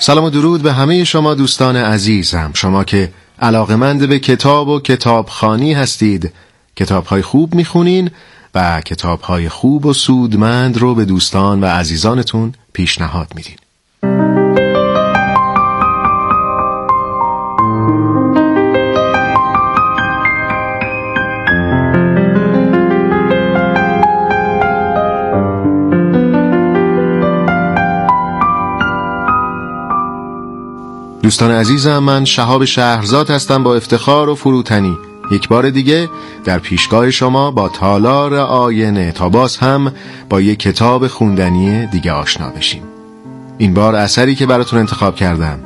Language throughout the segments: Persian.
سلام و درود به همه شما دوستان عزیزم. شما که علاقمند به کتاب و کتابخانی هستید کتابهای خوب می‌خونین و کتابهای خوب و سودمند رو به دوستان و عزیزانتون پیشنهاد میدین. دوستان عزیزم من شهاب شهرزاد هستم با افتخار و فروتنی. یک بار دیگه در پیشگاه شما با تالار آینه تا باز هم با یک کتاب خوندنی دیگه آشنا بشیم. این بار اثری که براتون انتخاب کردم.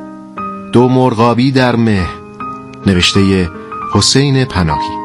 دو مرغابی در مه. نوشته حسین پناهی.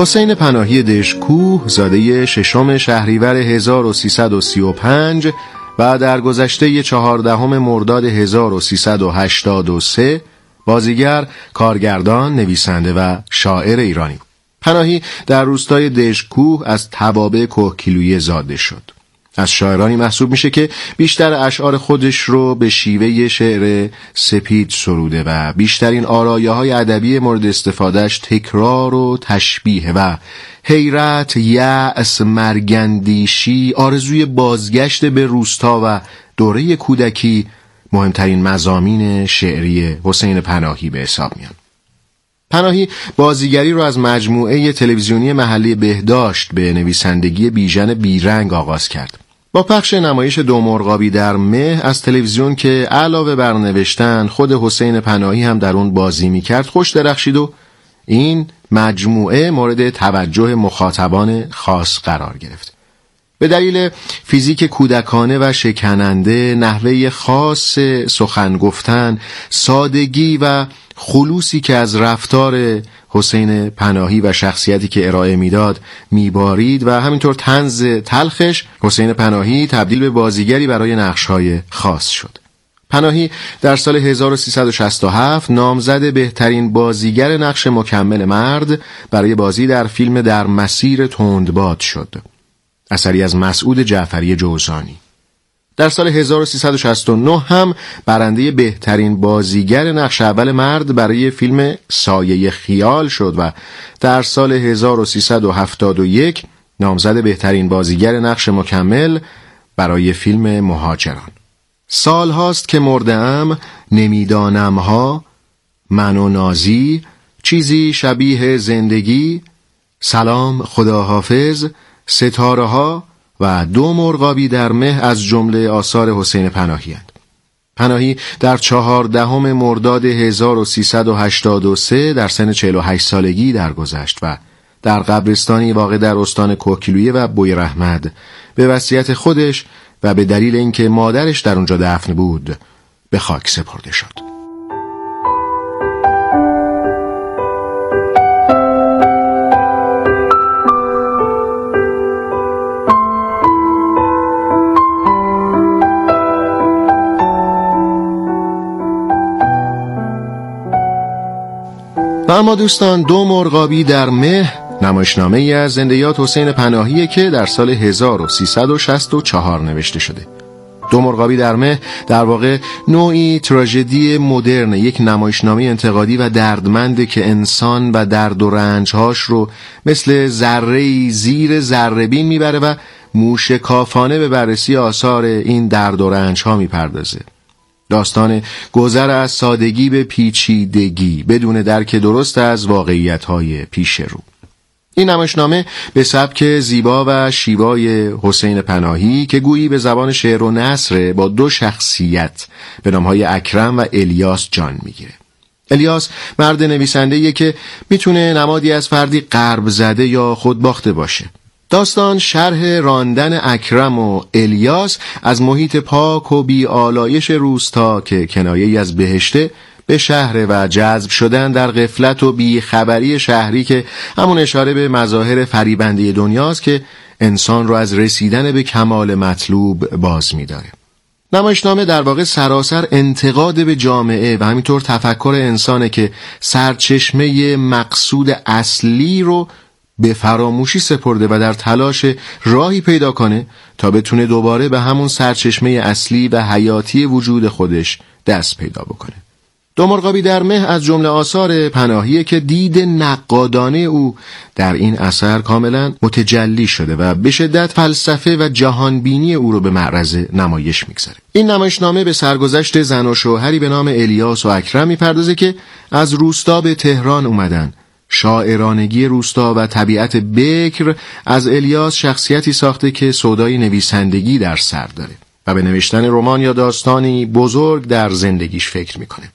حسین پناهی دشکوه زاده ششم شهریور 1335 و در گذشته چهاردهم مرداد 1383 بازیگر، کارگردان، نویسنده و شاعر ایرانی پناهی در روستای دشکوه از توابع کوهکیلویه زاده شد. از شاعرانی محسوب میشه که بیشتر اشعار خودش رو به شیوه شعر سپید سروده و بیشترین آرایه های ادبی مورد استفادهش تکرار و تشبیه و حیرت، یأس، مرگندیشی، آرزوی بازگشت به روستا و دوره کودکی مهمترین مزامین شعری حسین پناهی به حساب میان. پناهی بازیگری را از مجموعه تلویزیونی محلی بهداشت به نویسندگی بیژن بیرنگ آغاز کرد. با پخش نمایش دو مرغابی در مه از تلویزیون که علاوه بر نوشتن خود حسین پناهی هم در اون بازی می کرد خوش درخشید و این مجموعه مورد توجه مخاطبان خاص قرار گرفت. به دلیل فیزیک کودکانه و شکننده نحوه خاص سخن گفتن سادگی و خلوصی که از رفتار حسین پناهی و شخصیتی که ارائه می‌داد میبارید و همینطور تنز تلخش حسین پناهی تبدیل به بازیگری برای نقشهای خاص شد. پناهی در سال 1367 نامزد بهترین بازیگر نقش مکمل مرد برای بازی در فیلم در مسیر تندباد شد. اثری از مسعود جعفری جوزانی. در سال 1369 هم برنده بهترین بازیگر نقش اول مرد برای فیلم سایه خیال شد و در سال 1371 نامزد بهترین بازیگر نقش مکمل برای فیلم مهاجران. سال هاست که مردم نمی‌دانم ها من و نازی چیزی شبیه زندگی. سلام خداحافظ. ستاره ها و دو مرغابی در مه از جمله آثار حسین پناهی هند. پناهی در چهاردهم مرداد 1383 در سن 48 سالگی درگذشت و در قبرستانی واقع در استان کوکیلویه و بوی رحمد به وصیت خودش و به دلیل اینکه مادرش در اونجا دفن بود به خاک سپرده شد. و اما دوستان دو مرغابی در مه نمایشنامه ای از زندیات حسین پناهیه که در سال 1364 نوشته شده. دو مرغابی در مه در واقع نوعی تراژدی مدرن یک نمایشنامه انتقادی و دردمنده که انسان و درد و رنجهاش رو مثل ذره زیر ذربین می‌بره و موشکافانه به بررسی آثار این درد و رنج ها می‌پردازه. داستان گذر از سادگی به پیچیدگی بدون درک درست از واقعیت های پیش رو. این نمایشنامه به سبک زیبا و شیوای حسین پناهی که گویی به زبان شعر و نصر با دو شخصیت به نامهای اکرم و الیاس جان می‌گیره. الیاس مرد نویسنده که می‌تونه نمادی از فردی قرب زده یا خودباخته باشه. داستان شرح راندن اکرم و الیاس از محیط پاک و بی آلایش روستا که کنایه از بهشته به شهر و جذب شدن در غفلت و بیخبری شهری که همون اشاره به مظاهر فریبنده دنیاست که انسان رو از رسیدن به کمال مطلوب باز میداره. نمایشنامه در واقع سراسر انتقاد به جامعه و همینطور تفکر انسانه که سرچشمه مقصود اصلی رو به فراموشی سپرده و در تلاش راهی پیدا کنه تا بتونه دوباره به همون سرچشمه اصلی و حیاتی وجود خودش دست پیدا بکنه. دو مرغابی در مه از جمله آثار پناهیه که دید نقادانه او در این اثر کاملا متجلی شده و به شدت فلسفه و جهانبینی او رو به معرض نمایش می‌گذاره این نمایشنامه به سرگذشت زن و شوهری به نام الیاس و اکرم می‌پردازه که از روستا به تهران اومدن شاعرانگی روستا و طبیعت بکر از الیاس شخصیتی ساخته که سودای نویسندگی در سر داره و به نوشتن رمان یا داستانی بزرگ در زندگیش فکر می‌کنه.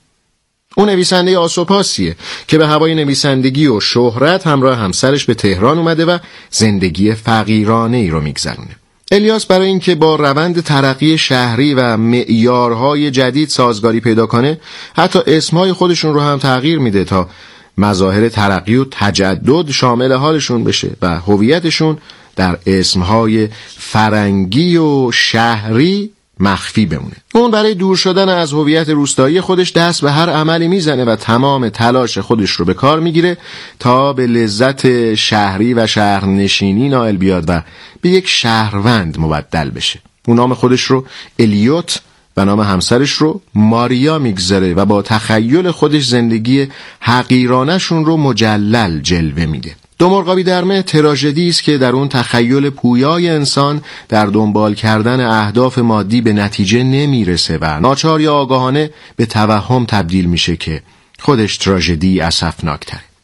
اون نویسنده آسوپاسیه که به هوای نویسندگی و شهرت همراه همسرش به تهران اومده و زندگی فقیرانه ای رو میگذرونه. الیاس برای اینکه با روند ترقی شهری و معیارهای جدید سازگاری پیدا کنه حتی اسمهای خودشون رو هم تغییر میده تا مظاهر ترقی و تجدد شامل حالشون بشه و هویتشون در اسمهای فرنگی و شهری مخفی بمونه. اون برای دور شدن از هویت روستایی خودش دست به هر عملی می‌زنه و تمام تلاش خودش رو به کار می‌گیره تا به لذت شهری و شهرنشینی نائل بیاد و به یک شهروند مبدل بشه. اون نام خودش رو الیوت و نام همسرش رو ماریا میگذره و با تخیل خودش زندگی حقیرانشون رو مجلل جلوه میده. دو مرغابی در مه تراژدی است که در اون تخیل پویای انسان در دنبال کردن اهداف مادی به نتیجه نمی‌رسه و ناچار یا آگاهانه به توهم تبدیل میشه که خودش تراژدی اسفناکتره.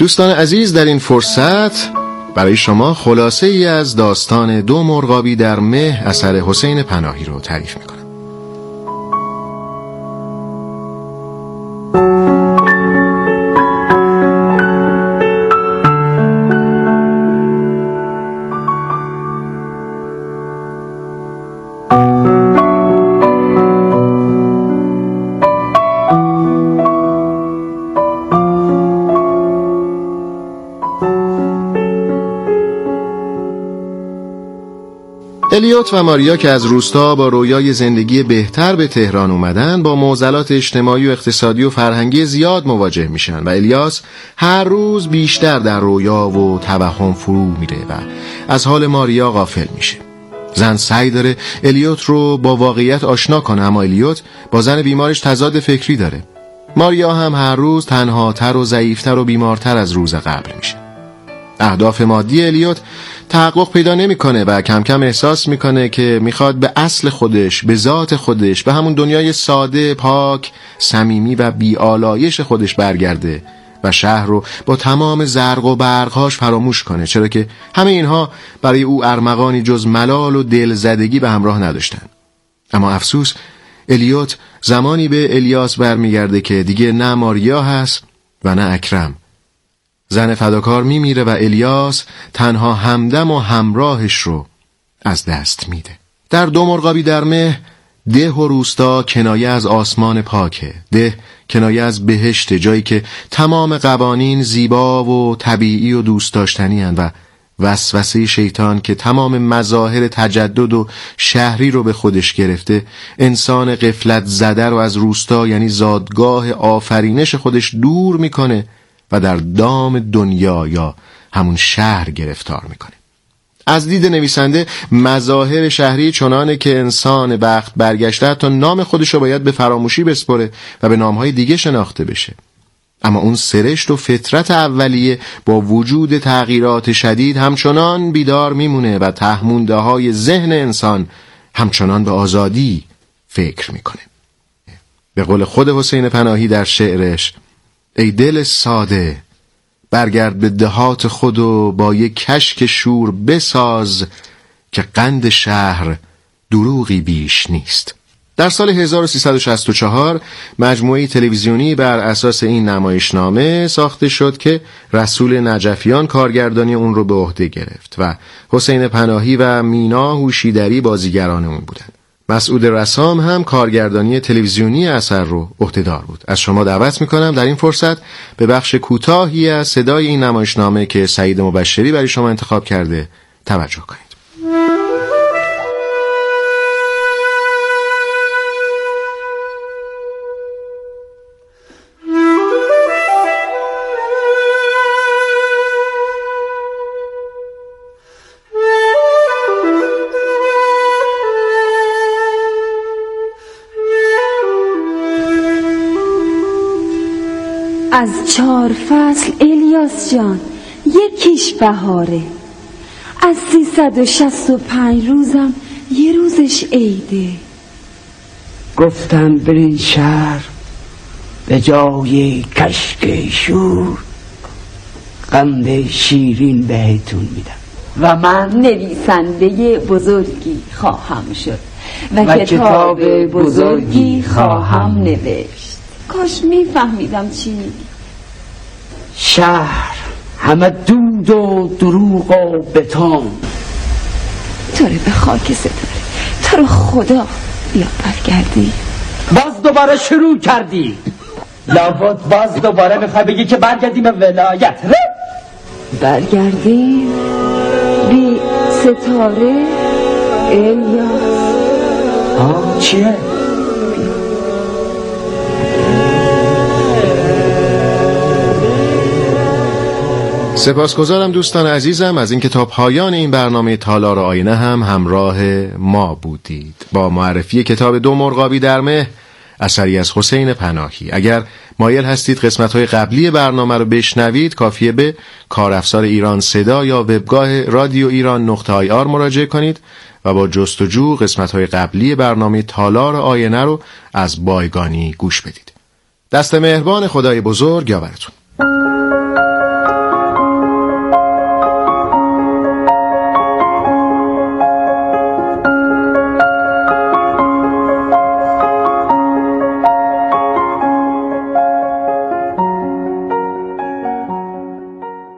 دوستان عزیز در این فرصت برای شما خلاصه ای از داستان دو مرغابی در مه اثر حسین پناهی رو تعریف می‌کنم. الیوت و ماریا که از روستا با رویای زندگی بهتر به تهران اومدن با معضلات اجتماعی و اقتصادی و فرهنگی زیاد مواجه میشن و الیاس هر روز بیشتر در رویا و توهم فرو میره و از حال ماریا غافل میشه. زن سعی داره الیوت رو با واقعیت آشنا کنه اما الیوت با زن بیمارش تضاد فکری داره. ماریا هم هر روز تنهاتر و ضعیفتر و بیمارتر از روز قبل میشه. اهداف مادی الیوت تحقق پیدا نمی‌کنه و کم کم احساس می‌کنه که می‌خواد به اصل خودش به ذات خودش به همون دنیای ساده پاک صمیمی و بیالایش خودش برگرده و شهر رو با تمام زرق و برقهاش فراموش کنه. چرا که همه اینها برای او ارمغانی جز ملال و دلزدگی به همراه نداشتن. اما افسوس الیوت زمانی به الیاس برمیگرده که دیگه نه ماریا هست و نه اکرم. زن فداکار میمیره و الیاس تنها همدم و همراهش رو از دست میده. در دو مرغابی در مه ده و روستا کنایه از آسمان پاکه. ده کنایه از بهشت جایی که تمام قوانین زیبا و طبیعی و دوست داشتنی و وسوسه شیطان که تمام مظاهر تجدد و شهری رو به خودش گرفته انسان قفلت زده رو از روستا یعنی زادگاه آفرینش خودش دور می‌کنه. و در دام دنیا یا همون شهر گرفتار می‌کنه. از دید نویسنده مظاهر شهری چنانه که انسان وقت برگشته تا نام خودش رو باید به فراموشی بسپره و به نامهای دیگه شناخته بشه. اما اون سرشت و فطرت اولیه با وجود تغییرات شدید همچنان بیدار میمونه و تهمونده های ذهن انسان همچنان به آزادی فکر می‌کنه. به قول خود حسین پناهی در شعرش ای دل ساده برگرد به دهات خود و با یک کشک شور بساز که قند شهر دروغی بیش نیست در سال 1364 مجموعه تلویزیونی بر اساس این نمایشنامه ساخته شد که رسول نجفیان کارگردانی اون رو به عهده گرفت و حسین پناهی و مینا هوشیدری بازیگران اون بودند. مسعود رسام هم کارگردانی تلویزیونی اثر رو عهدهدار بود. از شما دعوت می‌کنم در این فرصت به بخش کوتاهی از صدای این نمایشنامه که سعید مبشری برای شما انتخاب کرده توجه کنید. از چهار فصل الیاس جان یکیش بهاره. از سیصد و شست و پنج روزم یه روزش عیده. گفتم برین شهر به جای کشک شور. قند شیرین بهتون میدم. و من نویسنده بزرگی خواهم شد و, و کتاب بزرگی خواهم. نوشت. کاش میفهمیدم چی میگی. شهر همه دود و دروغ و بتون تو به خاک ستاره. تو رو خدا بیا برگردی؟ باز دوباره شروع کردی. لابد باز دوباره می‌خوای بگی که برگردیم به ولایت برگردیم بی ستاره الیاس. آه چیه؟ سپاسگزارم دوستان عزیزم از اینکه تا پایان این برنامه تالار آینه هم همراه ما بودید. با معرفی کتاب دو مرغابی در مه اثری از حسین پناهی. اگر مایل هستید قسمت های قبلی برنامه رو بشنوید کافیه به کارافزار ایران صدا یا وبگاه رادیو ایران نقطه های آر مراجعه کنید و با جستجو قسمت های قبلی برنامه تالار آینه رو از بایگانی گوش بدید. دست مهربان خدای بزرگ یاورتون.